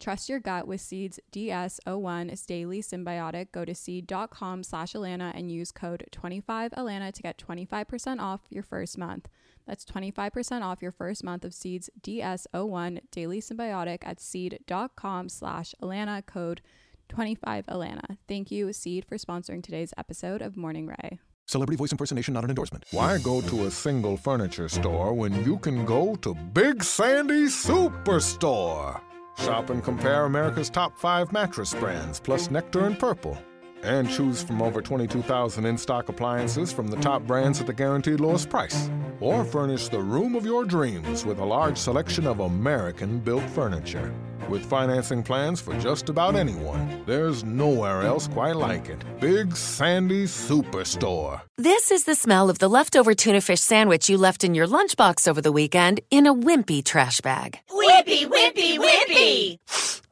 Trust your gut with Seeds DS-01 is daily synbiotic. Go to seed.com slash Allana and use code 25Allana to get 25% off your first month. That's 25% off your first month of Seeds DS-01 Daily synbiotic at seed.com slash Allana code 25Allana. Thank you, Seed, for sponsoring today's episode of Morning Rae. Celebrity voice impersonation not an endorsement. Why go to a single furniture store when you can go to Big Sandy Superstore? Shop and compare America's top five mattress brands, plus Nectar and Purple. And choose from over 22,000 in stock appliances from the top brands at the guaranteed lowest price. Or furnish the room of your dreams with a large selection of American built furniture. With financing plans for just about anyone, there's nowhere else quite like it. Big Sandy Superstore. This is the smell of the leftover tuna fish sandwich you left in your lunchbox over the weekend in a wimpy trash bag. Wimpy, wimpy, wimpy!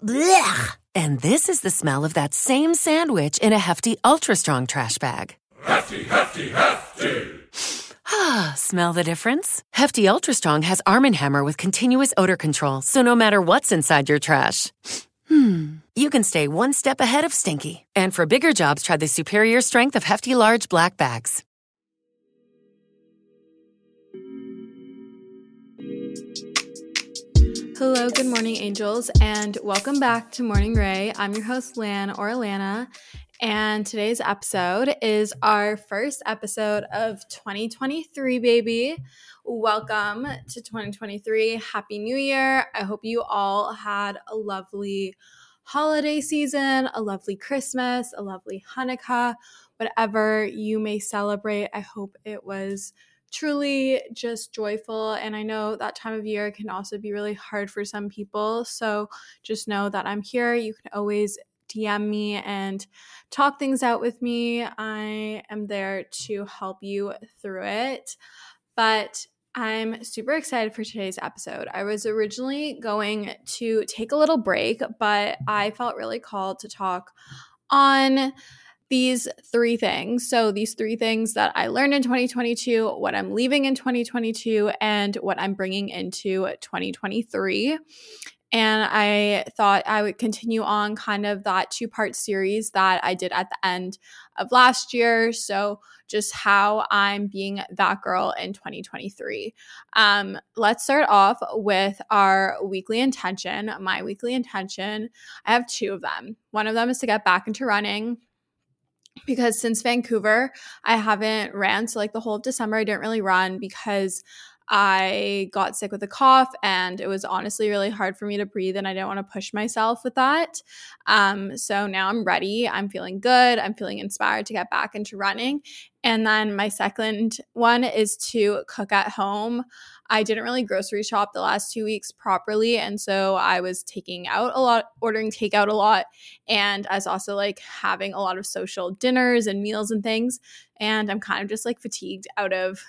Blech! And this is the smell of that same sandwich in a hefty, ultra strong trash bag. Hefty, hefty, hefty! Ah, smell the difference? Hefty Ultra Strong has Arm & Hammer with continuous odor control, so no matter what's inside your trash, hmm, you can stay one step ahead of stinky. And for bigger jobs, try the superior strength of Hefty Large Black Bags. Hello, good morning, angels, and welcome back to Morning Rae. I'm your host, Lan or Allana, and today's episode is our first episode of 2023, baby. Welcome to 2023. Happy New Year. I hope you all had a lovely holiday season, a lovely Christmas, a lovely Hanukkah, whatever you may celebrate. I hope it was truly just joyful. And I know that time of year can also be really hard for some people. So just know that I'm here. You can always DM me and talk things out with me. I am there to help you through it. But I'm super excited for today's episode. I was originally going to take a little break, but I felt really called to talk on these three things. So, these three things that I learned in 2022, what I'm leaving in 2022, and what I'm bringing into 2023. And I thought I would continue on kind of that two part series that I did at the end of last year. So, just how I'm being that girl in 2023. Um, let's start off with our weekly intention. My weekly intention, I have two of them. One of them is to get back into running because since Vancouver, I haven't ran. So, like the whole of December, I didn't really run because I got sick with a cough and it was honestly really hard for me to breathe and I didn't want to push myself with that. Um, so now I'm ready. I'm feeling good. I'm feeling inspired to get back into running. And then my second one is to cook at home. I didn't really grocery shop the last two weeks properly. And so I was taking out a lot, ordering takeout a lot. And I was also like having a lot of social dinners and meals and things. And I'm kind of just like fatigued out of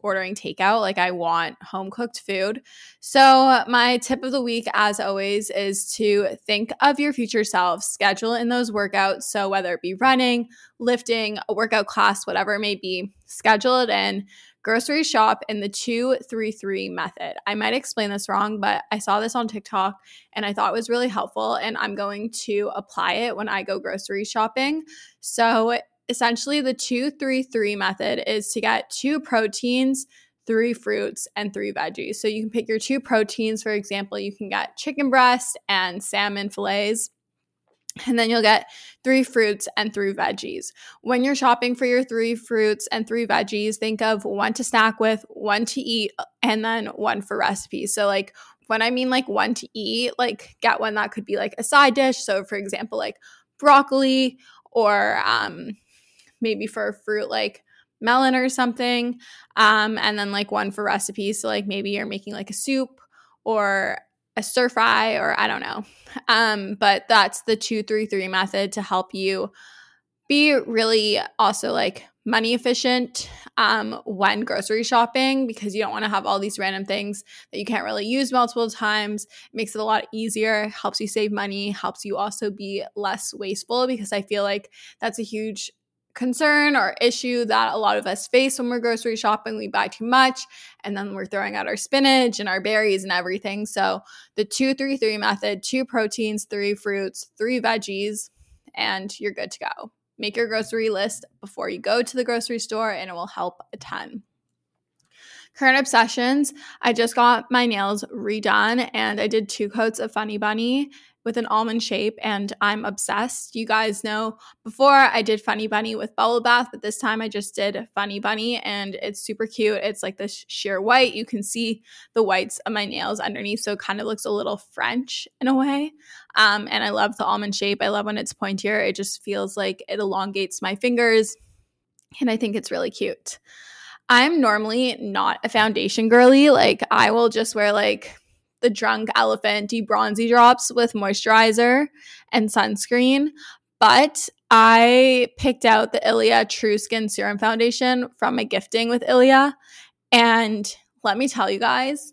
ordering takeout. Like I want home cooked food. So, my tip of the week, as always, is to think of your future self, schedule in those workouts. So, whether it be running, lifting, a workout class, whatever it may be, schedule it in. Grocery shop in the 233 method. I might explain this wrong, but I saw this on TikTok and I thought it was really helpful. And I'm going to apply it when I go grocery shopping. So, essentially the 233 method is to get two proteins, three fruits, and three veggies. So you can pick your two proteins. For example, you can get chicken breast and salmon fillets. And then you'll get three fruits and three veggies. When you're shopping for your three fruits and three veggies, think of one to snack with, one to eat, and then one for recipes. So, like, when I mean like one to eat, like, get one that could be like a side dish. So, for example, like broccoli or um, maybe for a fruit like melon or something. Um, and then like one for recipes. So, like, maybe you're making like a soup or a stir fry or I don't know. Um, but that's the 233 method to help you be really also like money efficient um, when grocery shopping because you don't want to have all these random things that you can't really use multiple times. It makes it a lot easier, helps you save money, helps you also be less wasteful because I feel like that's a huge concern or issue that a lot of us face when we're grocery shopping. We buy too much and then we're throwing out our spinach and our berries and everything. So, the 233 method two proteins, three fruits, three veggies, and you're good to go. Make your grocery list before you go to the grocery store, and it will help a ton. Current obsessions. I just got my nails redone and I did two coats of Funny Bunny with an almond shape and I'm obsessed. You guys know before I did Funny Bunny with Bubble Bath, but this time I just did Funny Bunny and it's super cute. It's like this sheer white. You can see the whites of my nails underneath, so it kind of looks a little French in a way. Um, and I love the almond shape. I love when it's pointier. It just feels like it elongates my fingers, and I think it's really cute. I'm normally not a foundation girly. Like I will just wear like the Drunk Elephant Bronzy Drops with moisturizer and sunscreen. But I picked out the Ilia True Skin Serum Foundation from my gifting with Ilia. And let me tell you guys,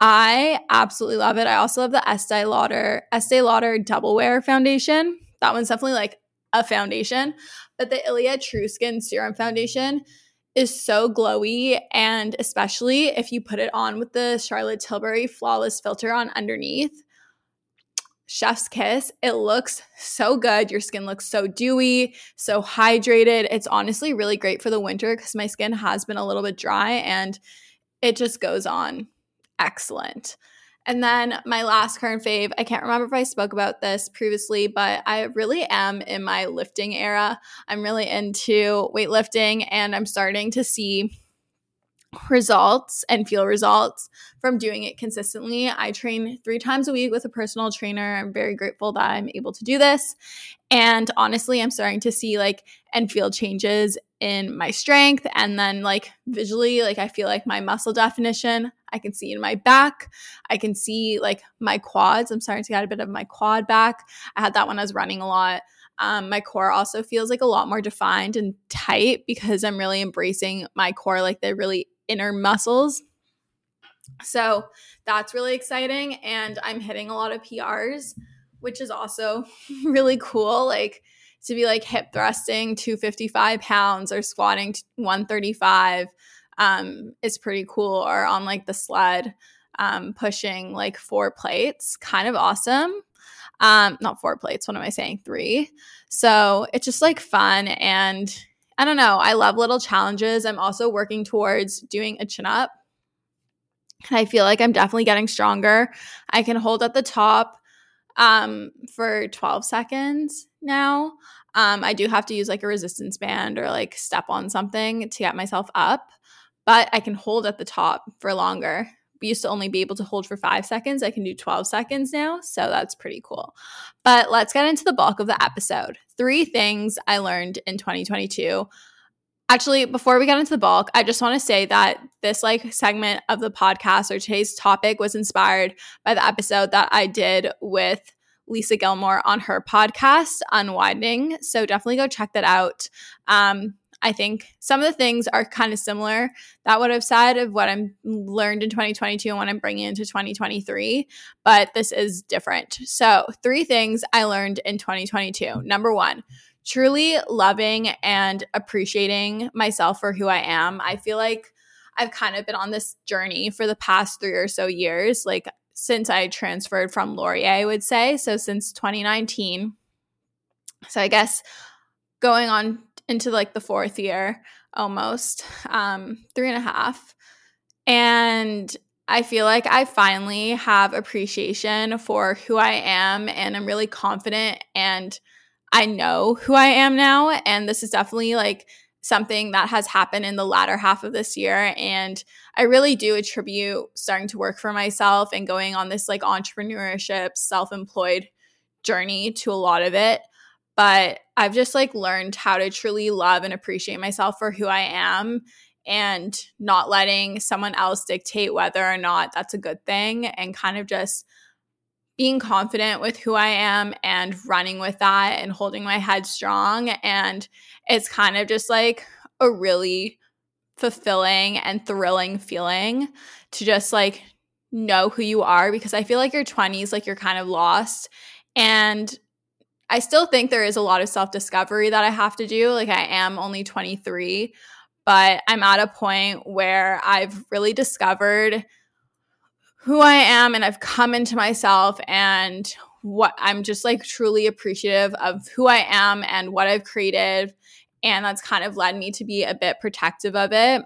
I absolutely love it. I also love the Estee Lauder, Estee Lauder Double Wear Foundation. That one's definitely like a foundation. But the Ilia True Skin Serum Foundation is so glowy and especially if you put it on with the Charlotte Tilbury flawless filter on underneath chef's kiss. It looks so good. Your skin looks so dewy so hydrated. It's honestly really great for the winter because my skin has been a little bit dry and it just goes on excellent and then my last current fave, I can't remember if I spoke about this previously, but I really am in my lifting era. I'm really into weightlifting and I'm starting to see results and feel results from doing it consistently. I train three times a week with a personal trainer. I'm very grateful that I'm able to do this. And honestly, I'm starting to see like and feel changes in my strength and then like visually, like I feel like my muscle definition I can see in my back. I can see like my quads. I'm starting to get a bit of my quad back. I had that when I was running a lot. Um, my core also feels like a lot more defined and tight because I'm really embracing my core, like the really inner muscles. So that's really exciting. And I'm hitting a lot of PRs, which is also really cool. Like to be like hip thrusting 255 pounds or squatting 135 um, is pretty cool. Or on like the sled, um, pushing like four plates, kind of awesome. Um, not four plates, what am I saying? Three. So it's just like fun. And I don't know, I love little challenges. I'm also working towards doing a chin up. And I feel like I'm definitely getting stronger. I can hold at the top um, for 12 seconds now. Um, I do have to use like a resistance band or like step on something to get myself up but I can hold at the top for longer. We used to only be able to hold for five seconds. I can do 12 seconds now. So that's pretty cool. But let's get into the bulk of the episode. Three things I learned in 2022. Actually, before we get into the bulk, I just want to say that this like segment of the podcast or today's topic was inspired by the episode that I did with Lisa Gilmore on her podcast, Unwinding. So definitely go check that out. Um, I think some of the things are kind of similar that would have said of what I'm learned in 2022 and what I'm bringing into 2023, but this is different. So, three things I learned in 2022. Number one, truly loving and appreciating myself for who I am. I feel like I've kind of been on this journey for the past three or so years, like since I transferred from Laurier, I would say. So, since 2019. So, I guess going on into like the fourth year almost, um, three and a half. And I feel like I finally have appreciation for who I am and I'm really confident and I know who I am now. And this is definitely like something that has happened in the latter half of this year. And I really do attribute starting to work for myself and going on this like entrepreneurship, self employed journey to a lot of it. But I've just like learned how to truly love and appreciate myself for who I am and not letting someone else dictate whether or not that's a good thing and kind of just being confident with who I am and running with that and holding my head strong. And it's kind of just like a really fulfilling and thrilling feeling to just like know who you are because I feel like your 20s, like you're kind of lost. And I still think there is a lot of self discovery that I have to do. Like, I am only 23, but I'm at a point where I've really discovered who I am and I've come into myself and what I'm just like truly appreciative of who I am and what I've created. And that's kind of led me to be a bit protective of it.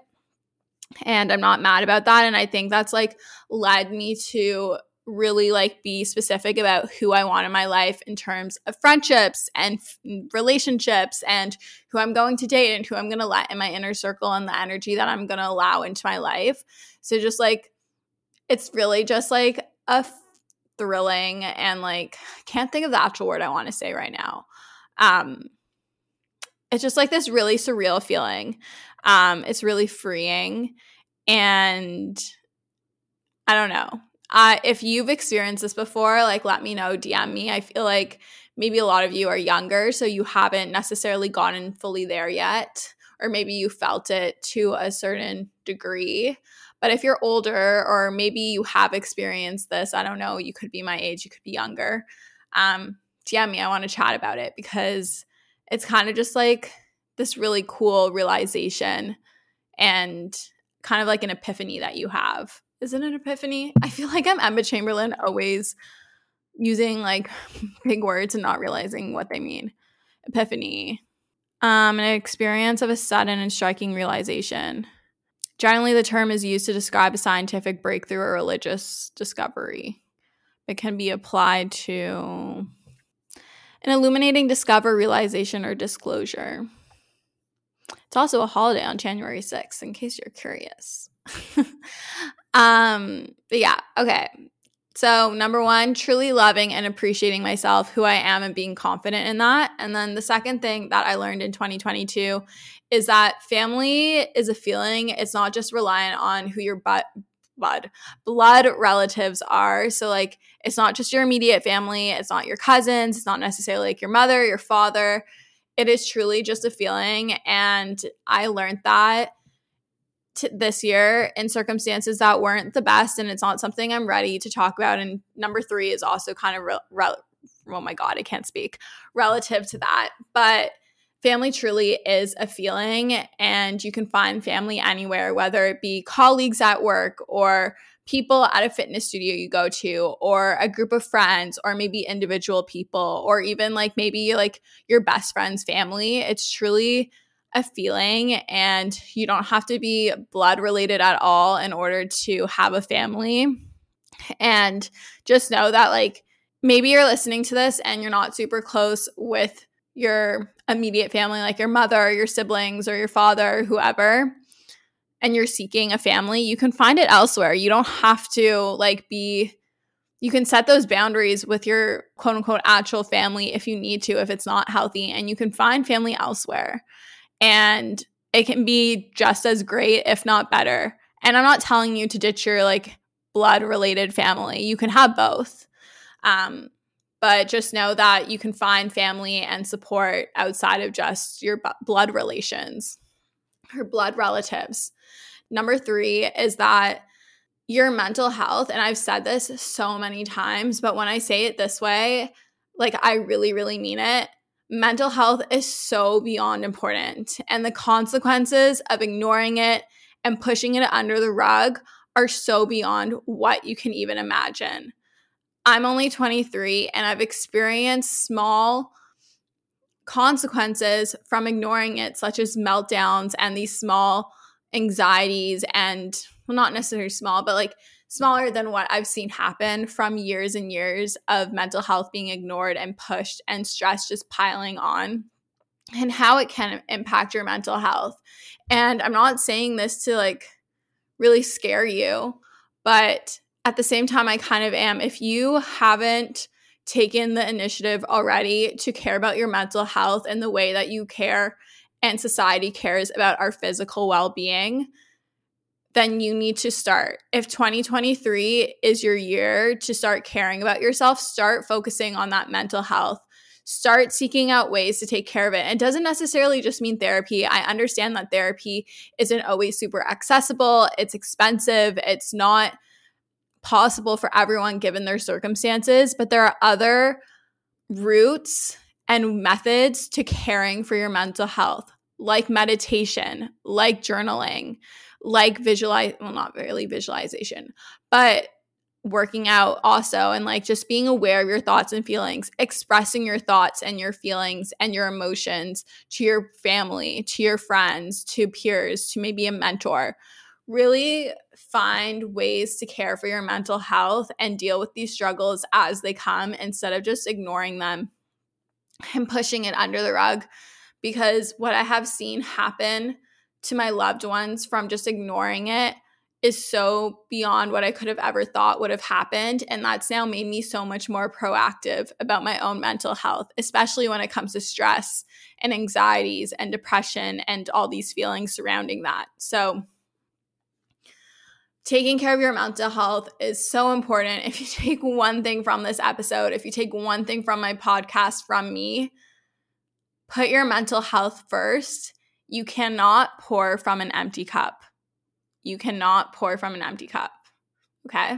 And I'm not mad about that. And I think that's like led me to really like be specific about who I want in my life in terms of friendships and f- relationships and who I'm going to date and who I'm going to let in my inner circle and the energy that I'm going to allow into my life. So just like it's really just like a f- thrilling and like can't think of the actual word I want to say right now. Um it's just like this really surreal feeling. Um it's really freeing and I don't know. Uh, if you've experienced this before, like let me know, DM me. I feel like maybe a lot of you are younger, so you haven't necessarily gotten fully there yet, or maybe you felt it to a certain degree. But if you're older, or maybe you have experienced this, I don't know, you could be my age, you could be younger. Um, DM me. I want to chat about it because it's kind of just like this really cool realization and kind of like an epiphany that you have is it an epiphany? I feel like I'm Emma Chamberlain always using like big words and not realizing what they mean. Epiphany. Um, an experience of a sudden and striking realization. Generally, the term is used to describe a scientific breakthrough or religious discovery. It can be applied to an illuminating discover, realization, or disclosure. It's also a holiday on January 6th, in case you're curious. Um, but yeah, okay. So, number one, truly loving and appreciating myself, who I am, and being confident in that. And then the second thing that I learned in 2022 is that family is a feeling. It's not just reliant on who your butt blood blood relatives are so like it's not just your immediate family it's not your cousins it's not necessarily like your mother your father it is truly just a feeling and i learned that t- this year in circumstances that weren't the best and it's not something I'm ready to talk about. And number 3 is also kind of re- re- oh my god I can't speak relative to that. But family truly is a feeling and you can find family anywhere whether it be colleagues at work or people at a fitness studio you go to or a group of friends or maybe individual people or even like maybe like your best friend's family. It's truly a feeling and you don't have to be blood related at all in order to have a family. And just know that, like, maybe you're listening to this and you're not super close with your immediate family, like your mother, or your siblings, or your father, or whoever, and you're seeking a family, you can find it elsewhere. You don't have to, like, be you can set those boundaries with your quote unquote actual family if you need to, if it's not healthy, and you can find family elsewhere and it can be just as great, if not better. And I'm not telling you to ditch your like blood related family. You can have both. Um, but just know that you can find family and support outside of just your b- blood relations or blood relatives. Number three is that your mental health, and I've said this so many times, but when I say it this way, like I really, really mean it mental health is so beyond important. And the consequences of ignoring it and pushing it under the rug are so beyond what you can even imagine. I'm only 23 and I've experienced small consequences from ignoring it, such as meltdowns and these small anxieties and, well, not necessarily small, but like smaller than what I've seen happen from years and years of mental health being ignored and pushed and stress just piling on and how it can impact your mental health. And I'm not saying this to like really scare you, but at the same time, I kind of am. If you haven't taken the initiative already to care about your mental health and the way that you care and society cares about our physical well being, then you need to start. If 2023 is your year to start caring about yourself, start focusing on that mental health. Start seeking out ways to take care of it. It doesn't necessarily just mean therapy. I understand that therapy isn't always super accessible, it's expensive, it's not possible for everyone given their circumstances, but there are other routes and methods to caring for your mental health, like meditation, like journaling, like visualize well not really visualization, but working out also and like just being aware of your thoughts and feelings, expressing your thoughts and your feelings and your emotions to your family, to your friends, to peers, to maybe a mentor really find ways to care for your mental health and deal with these struggles as they come instead of just ignoring them and pushing it under the rug. Because what I have seen happen to my loved ones from just ignoring it is so beyond what I could have ever thought would have happened. And that's now made me so much more proactive about my own mental health, especially when it comes to stress and anxieties and depression and all these feelings surrounding that. So, taking care of your mental health is so important. If you take one thing from this episode, if you take one thing from my podcast from me, put your mental health first. You cannot pour from an empty cup. You cannot pour from an empty cup. Okay?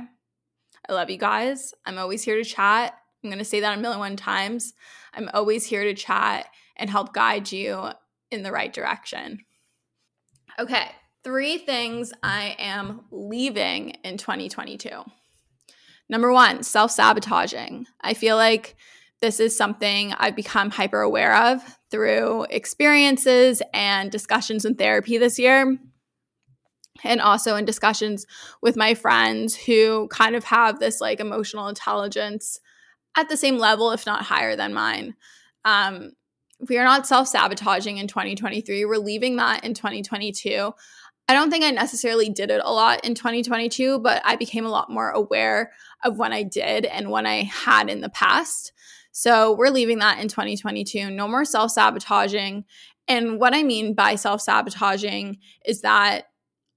I love you guys. I'm always here to chat. I'm going to say that a million one times. I'm always here to chat and help guide you in the right direction. Okay three things I am leaving in 2022. Number one, self sabotaging. I feel like this is something I've become hyper aware of through experiences and discussions in therapy this year. And also in discussions with my friends who kind of have this like emotional intelligence at the same level, if not higher than mine. Um, we are not self sabotaging in 2023. We're leaving that in 2022. I don't think I necessarily did it a lot in 2022, but I became a lot more aware of when I did and when I had in the past. So we're leaving that in 2022. No more self sabotaging. And what I mean by self sabotaging is that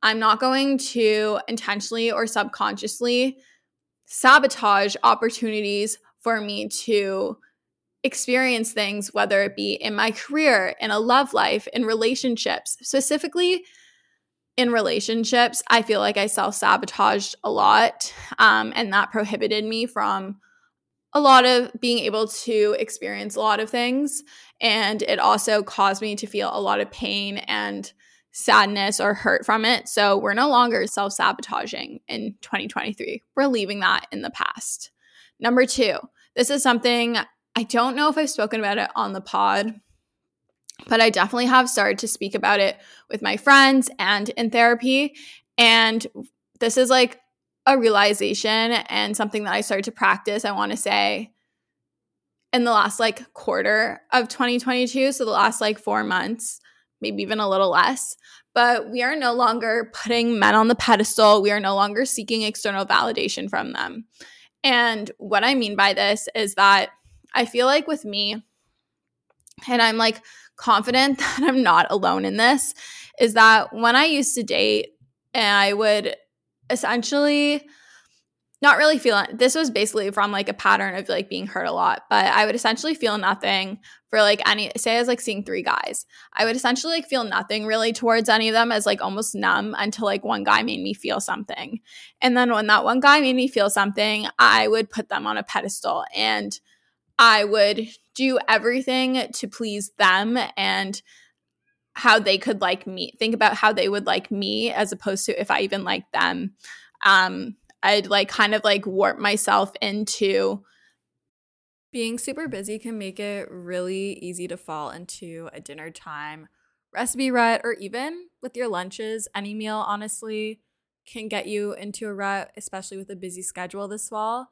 I'm not going to intentionally or subconsciously sabotage opportunities for me to experience things, whether it be in my career, in a love life, in relationships, specifically in relationships, I feel like I self sabotaged a lot. Um, and that prohibited me from a lot of being able to experience a lot of things. And it also caused me to feel a lot of pain and sadness or hurt from it. So we're no longer self sabotaging in 2023. We're leaving that in the past. Number two, this is something I don't know if I've spoken about it on the pod but I definitely have started to speak about it with my friends and in therapy. And this is like a realization and something that I started to practice, I want to say, in the last like quarter of 2022. So the last like four months, maybe even a little less. But we are no longer putting men on the pedestal. We are no longer seeking external validation from them. And what I mean by this is that I feel like with me, and I'm like confident that I'm not alone in this is that when I used to date and I would essentially not really feeling this was basically from like a pattern of like being hurt a lot but i would essentially feel nothing for like any say i was like seeing three guys. I would essentially like feel nothing really towards any of them as like almost numb until like one guy made me feel something. And then when that one guy made me feel something i would put them on a pedestal and I would do everything to please them and how they could like me. Think about how they would like me as opposed to if I even like them. Um, I'd like kind of like warp myself into being super busy can make it really easy to fall into a dinner time recipe rut or even with your lunches, any meal, honestly. can get you into a rut, especially with a busy schedule this fall.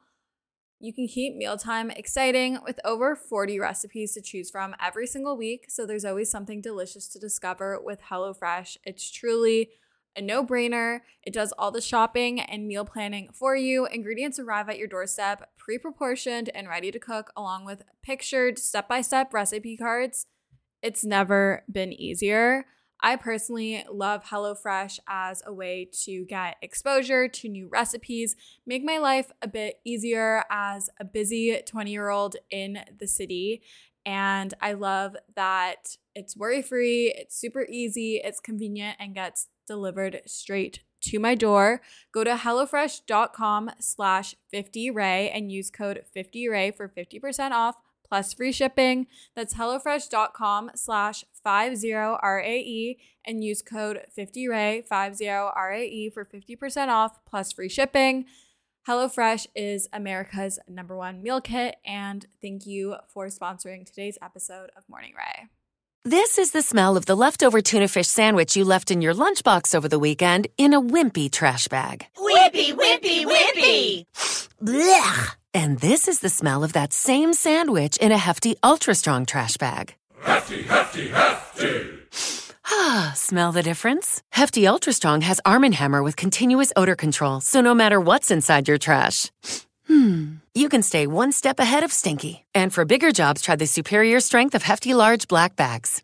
You can keep mealtime exciting with over 40 recipes to choose from every single week, so there's always something delicious to discover with HelloFresh. It's truly a no brainer. It does all the shopping and meal planning for you. Ingredients arrive at your doorstep, pre proportioned and ready to cook, along with pictured step by step recipe cards. It's never been easier. I personally love HelloFresh as a way to get exposure to new recipes, make my life a bit easier as a busy 20 year old in the city. And I love that it's worry free, it's super easy, it's convenient, and gets delivered straight to my door. Go to HelloFresh.com slash 50Rae and use code 50Rae for 50% off plus free shipping. That's HelloFresh.com slash 50RAE and use code 50Ray, 50RAE for 50% off plus free shipping. HelloFresh is America's number one meal kit, and thank you for sponsoring today's episode of Morning Rae. This is the smell of the leftover tuna fish sandwich you left in your lunchbox over the weekend in a wimpy trash bag. Wimpy, wimpy, wimpy! Blech! And this is the smell of that same sandwich in a hefty, ultra strong trash bag. Hefty, hefty, hefty! Ah, smell the difference? Hefty Ultra Strong has Arm & Hammer with continuous odor control, so no matter what's inside your trash, hmm, you can stay one step ahead of stinky. And for bigger jobs, try the superior strength of Hefty Large Black Bags.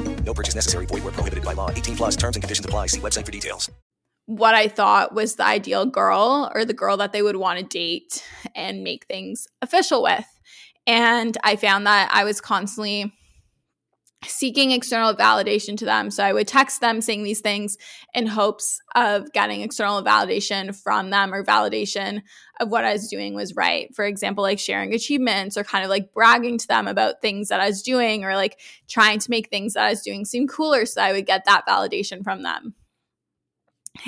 No purchase necessary. Void where prohibited by law. 18 plus terms and conditions apply. See website for details. What I thought was the ideal girl or the girl that they would want to date and make things official with. And I found that I was constantly seeking external validation to them. So I would text them saying these things in hopes of getting external validation from them or validation of what I was doing was right. For example, like sharing achievements or kind of like bragging to them about things that I was doing or like trying to make things that I was doing seem cooler so I would get that validation from them.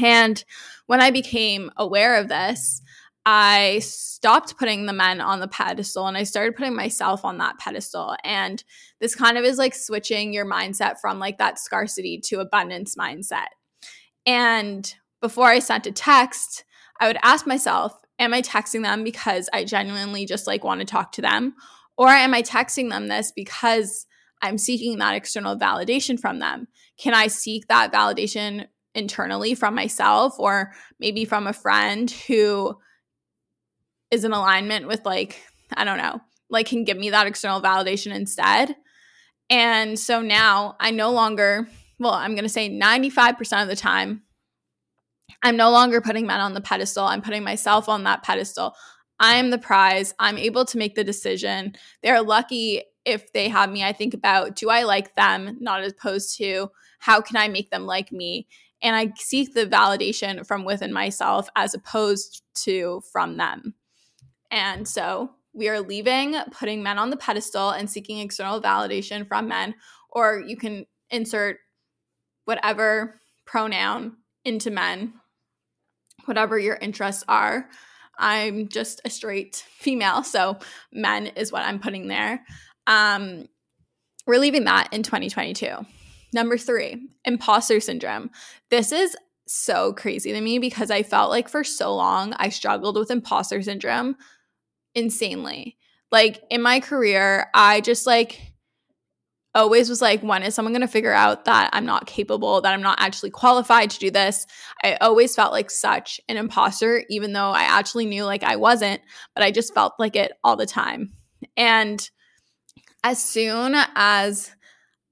And when I became aware of this, I stopped putting the men on the pedestal and I started putting myself on that pedestal. And this kind of is like switching your mindset from like that scarcity to abundance mindset. And before I sent a text, I would ask myself, am I texting them because I genuinely just like want to talk to them? Or am I texting them this because I'm seeking that external validation from them? Can I seek that validation internally from myself or maybe from a friend who is in alignment with like i don't know like can give me that external validation instead and so now i no longer well i'm going to say 95% of the time i'm no longer putting men on the pedestal. I'm putting myself on that pedestal. I am the prize. I'm able to make the decision. They're lucky if they have me. I think about do i like them? Not as opposed to how can i make them like me? And i seek the validation from within myself as opposed to from them. And so we are leaving putting men on the pedestal and seeking external validation from men, or you can insert whatever pronoun into men, whatever your interests are. I'm just a straight female, so men is what I'm putting there. Um, we're leaving that in 2022. Number three, imposter syndrome. This is so crazy to me because I felt like for so long I struggled with imposter syndrome insanely. Like in my career, I just like always was like, when is someone going to figure out that I'm not capable, that I'm not actually qualified to do this? I always felt like such an imposter, even though I actually knew like I wasn't, but I just felt like it all the time. And as soon as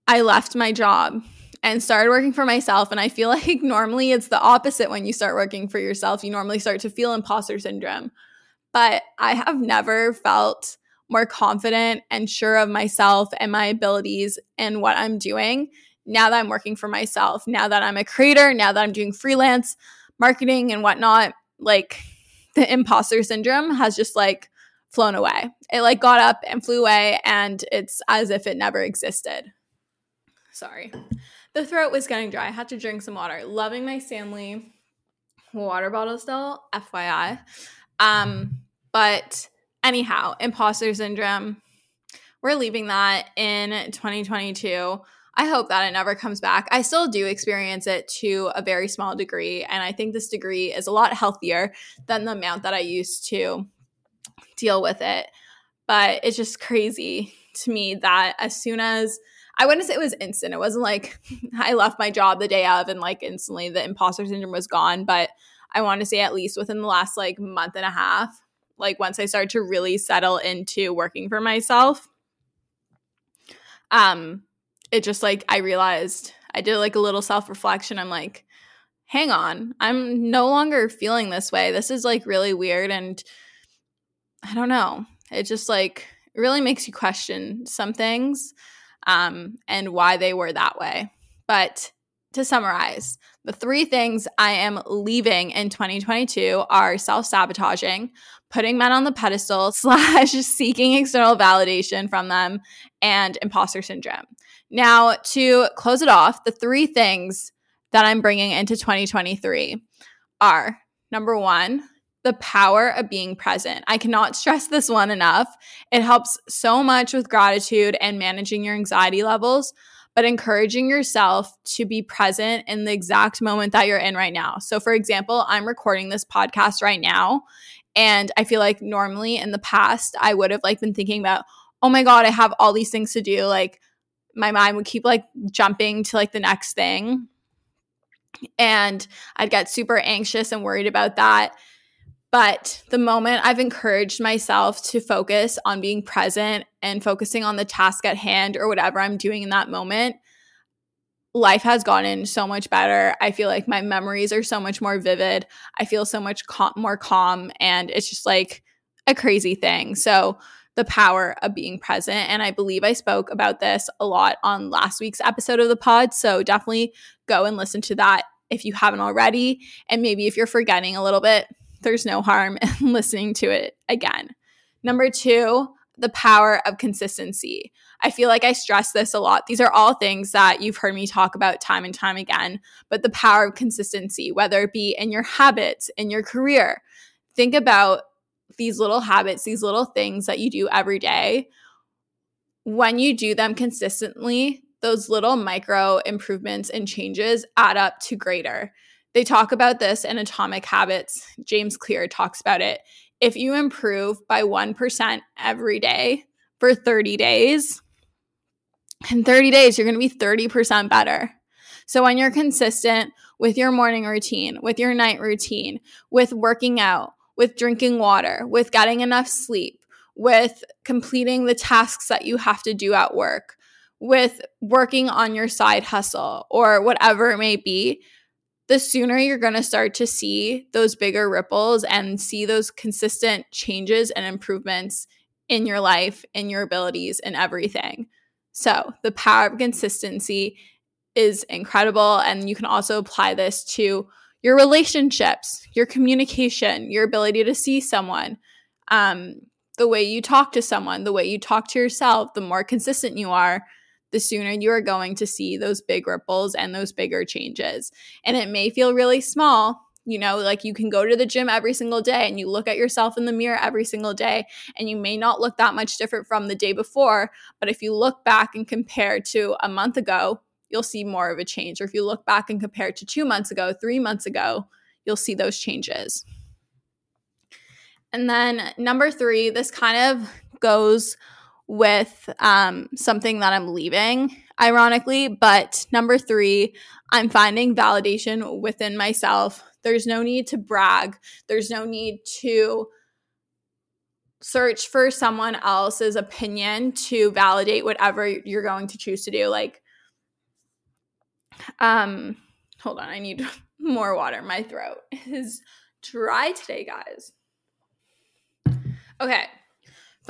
I left my job and started working for myself, and I feel like normally it's the opposite when you start working for yourself, you normally start to feel imposter syndrome but I have never felt more confident and sure of myself and my abilities and what I'm doing now that I'm working for myself, now that I'm a creator, now that I'm doing freelance marketing and whatnot. Like the imposter syndrome has just like flown away. It like got up and flew away, and it's as if it never existed. Sorry. The throat was getting dry. I had to drink some water. Loving my Stanley water bottle still, FYI. Um, but anyhow, imposter syndrome. We're leaving that in 2022. I hope that it never comes back. I still do experience it to a very small degree. And I think this degree is a lot healthier than the amount that I used to deal with it. But it's just crazy to me that as soon as I wouldn't say it was instant, it wasn't like I left my job the day of and like instantly the imposter syndrome was gone. But I want to say at least within the last like month and a half, like once I started to really settle into working for myself, um, it just like I realized I did like a little self reflection. I'm like, hang on, I'm no longer feeling this way. This is like really weird. And I don't know. It just like really makes you question some things um, and why they were that way. But to summarize, the three things I am leaving in 2022 are self sabotaging, putting men on the pedestal, slash seeking external validation from them, and imposter syndrome. Now, to close it off, the three things that I'm bringing into 2023 are number one, the power of being present. I cannot stress this one enough. It helps so much with gratitude and managing your anxiety levels, but encouraging yourself to be present in the exact moment that you're in right now. So, for example, I'm recording this podcast right now, and I feel like normally in the past, I would have like been thinking about, oh my God, I have all these things to do. Like, my mind would keep like jumping to like the next thing. And I'd get super anxious and worried about that. But the moment I've encouraged myself to focus on being present and focusing on the task at hand or whatever I'm doing in that moment, life has gotten so much better. I feel like my memories are so much more vivid. I feel so much cal- more calm. And it's just like a crazy thing. So, the power of being present. And I believe I spoke about this a lot on last week's episode of the pod. So definitely go and listen to that if you haven't already. And maybe if you're forgetting a little bit, there's no harm in listening to it again. Number two, the power of consistency. I feel like I stress this a lot. These are all things that you've heard me talk about time and time again, but the power of consistency, whether it be in your habits, in your career. Think about these little habits, these little things that you do every day, when you do them consistently, those little micro improvements and changes add up to greater. They talk about this in Atomic Habits. James Clear talks about it. If you improve by 1% every day for 30 days, in 30 days, you're going to be 30% better. So when you're consistent with your morning routine, with your night routine, with working out, with drinking water, with getting enough sleep, with completing the tasks that you have to do at work, with working on your side hustle or whatever it may be, the sooner you're going to start to see those bigger ripples and see those consistent changes and improvements in your life, in your abilities, in everything. So, the power of consistency is incredible. And you can also apply this to your relationships, your communication, your ability to see someone, um, the way you talk to someone, the way you talk to yourself, the more consistent you are, the sooner you are going to see those big ripples and those bigger changes. And it may feel really small. You know, like you can go to the gym every single day and you look at yourself in the mirror every single day, and you may not look that much different from the day before. But if you look back and compare to a month ago, you'll see more of a change. Or if you look back and compare to two months ago, three months ago, you'll see those changes. And then number three, this kind of goes with um, something that I'm leaving, ironically. But number three, I'm finding validation within myself. There's no need to brag, there's no need to search for someone else's opinion to validate whatever you're going to choose to do. Like, um, hold on, I need more water. My throat is dry today, guys. Okay,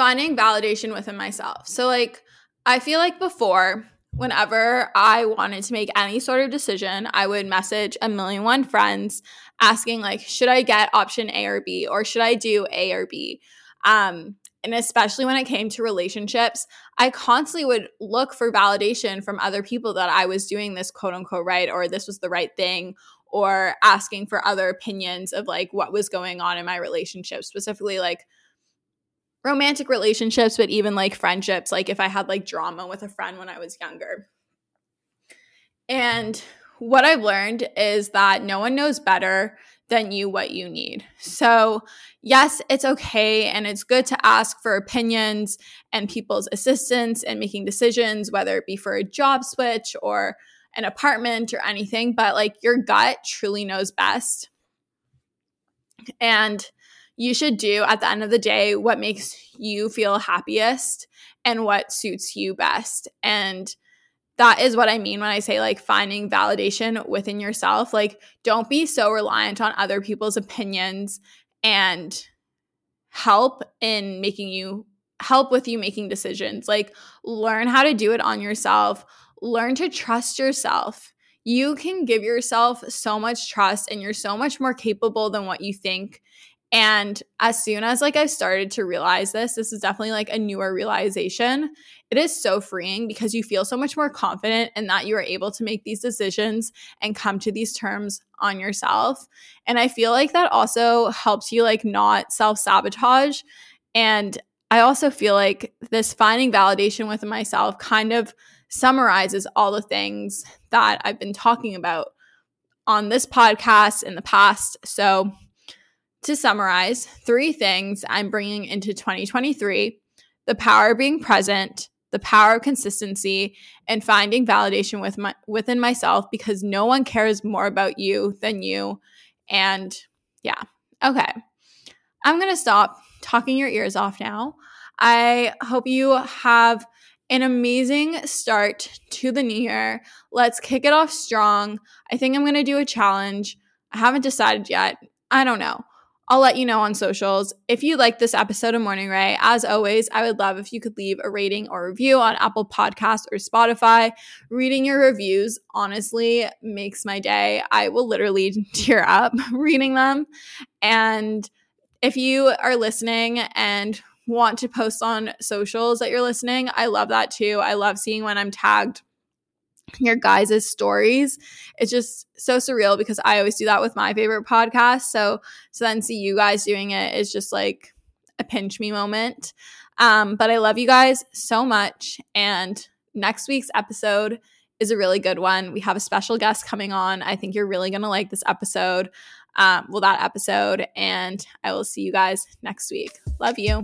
finding validation within myself. So, like, I feel like before, whenever I wanted to make any sort of decision, I would message a million one friends asking, like, should I get option A or B, or should I do A or B? Um, and especially when it came to relationships, I constantly would look for validation from other people that I was doing this quote unquote right or this was the right thing or asking for other opinions of like what was going on in my relationship, specifically like romantic relationships, but even like friendships, like if I had like drama with a friend when I was younger. And what I've learned is that no one knows better than you what you need. So, yes, it's okay and it's good to ask for opinions and people's assistance in making decisions, whether it be for a job switch or an apartment or anything, but like your gut truly knows best. And you should do at the end of the day what makes you feel happiest and what suits you best. And that is what I mean when I say like finding validation within yourself. Like, don't be so reliant on other people's opinions and help in making you help with you making decisions. Like, learn how to do it on yourself, learn to trust yourself. You can give yourself so much trust and you're so much more capable than what you think. And as soon as like I started to realize this, this is definitely like a newer realization. It is so freeing because you feel so much more confident in that you are able to make these decisions and come to these terms on yourself. And I feel like that also helps you like not self-sabotage. And I also feel like this finding validation within myself kind of summarizes all the things that I've been talking about on this podcast in the past. So to summarize, three things I'm bringing into 2023 the power of being present, the power of consistency, and finding validation with my, within myself because no one cares more about you than you. And yeah, okay. I'm going to stop talking your ears off now. I hope you have an amazing start to the new year. Let's kick it off strong. I think I'm going to do a challenge. I haven't decided yet. I don't know. I'll let you know on socials. If you like this episode of Morning Rae, as always, I would love if you could leave a rating or review on Apple Podcasts or Spotify. Reading your reviews honestly makes my day. I will literally tear up reading them. And if you are listening and want to post on socials that you're listening, I love that too. I love seeing when I'm tagged your guys' stories. It's just so surreal because I always do that with my favorite podcast. So so then see you guys doing it is just like a pinch me moment. Um, but I love you guys so much. And next week's episode is a really good one. We have a special guest coming on. I think you're really gonna like this episode. Um, well, that episode, and I will see you guys next week. Love you.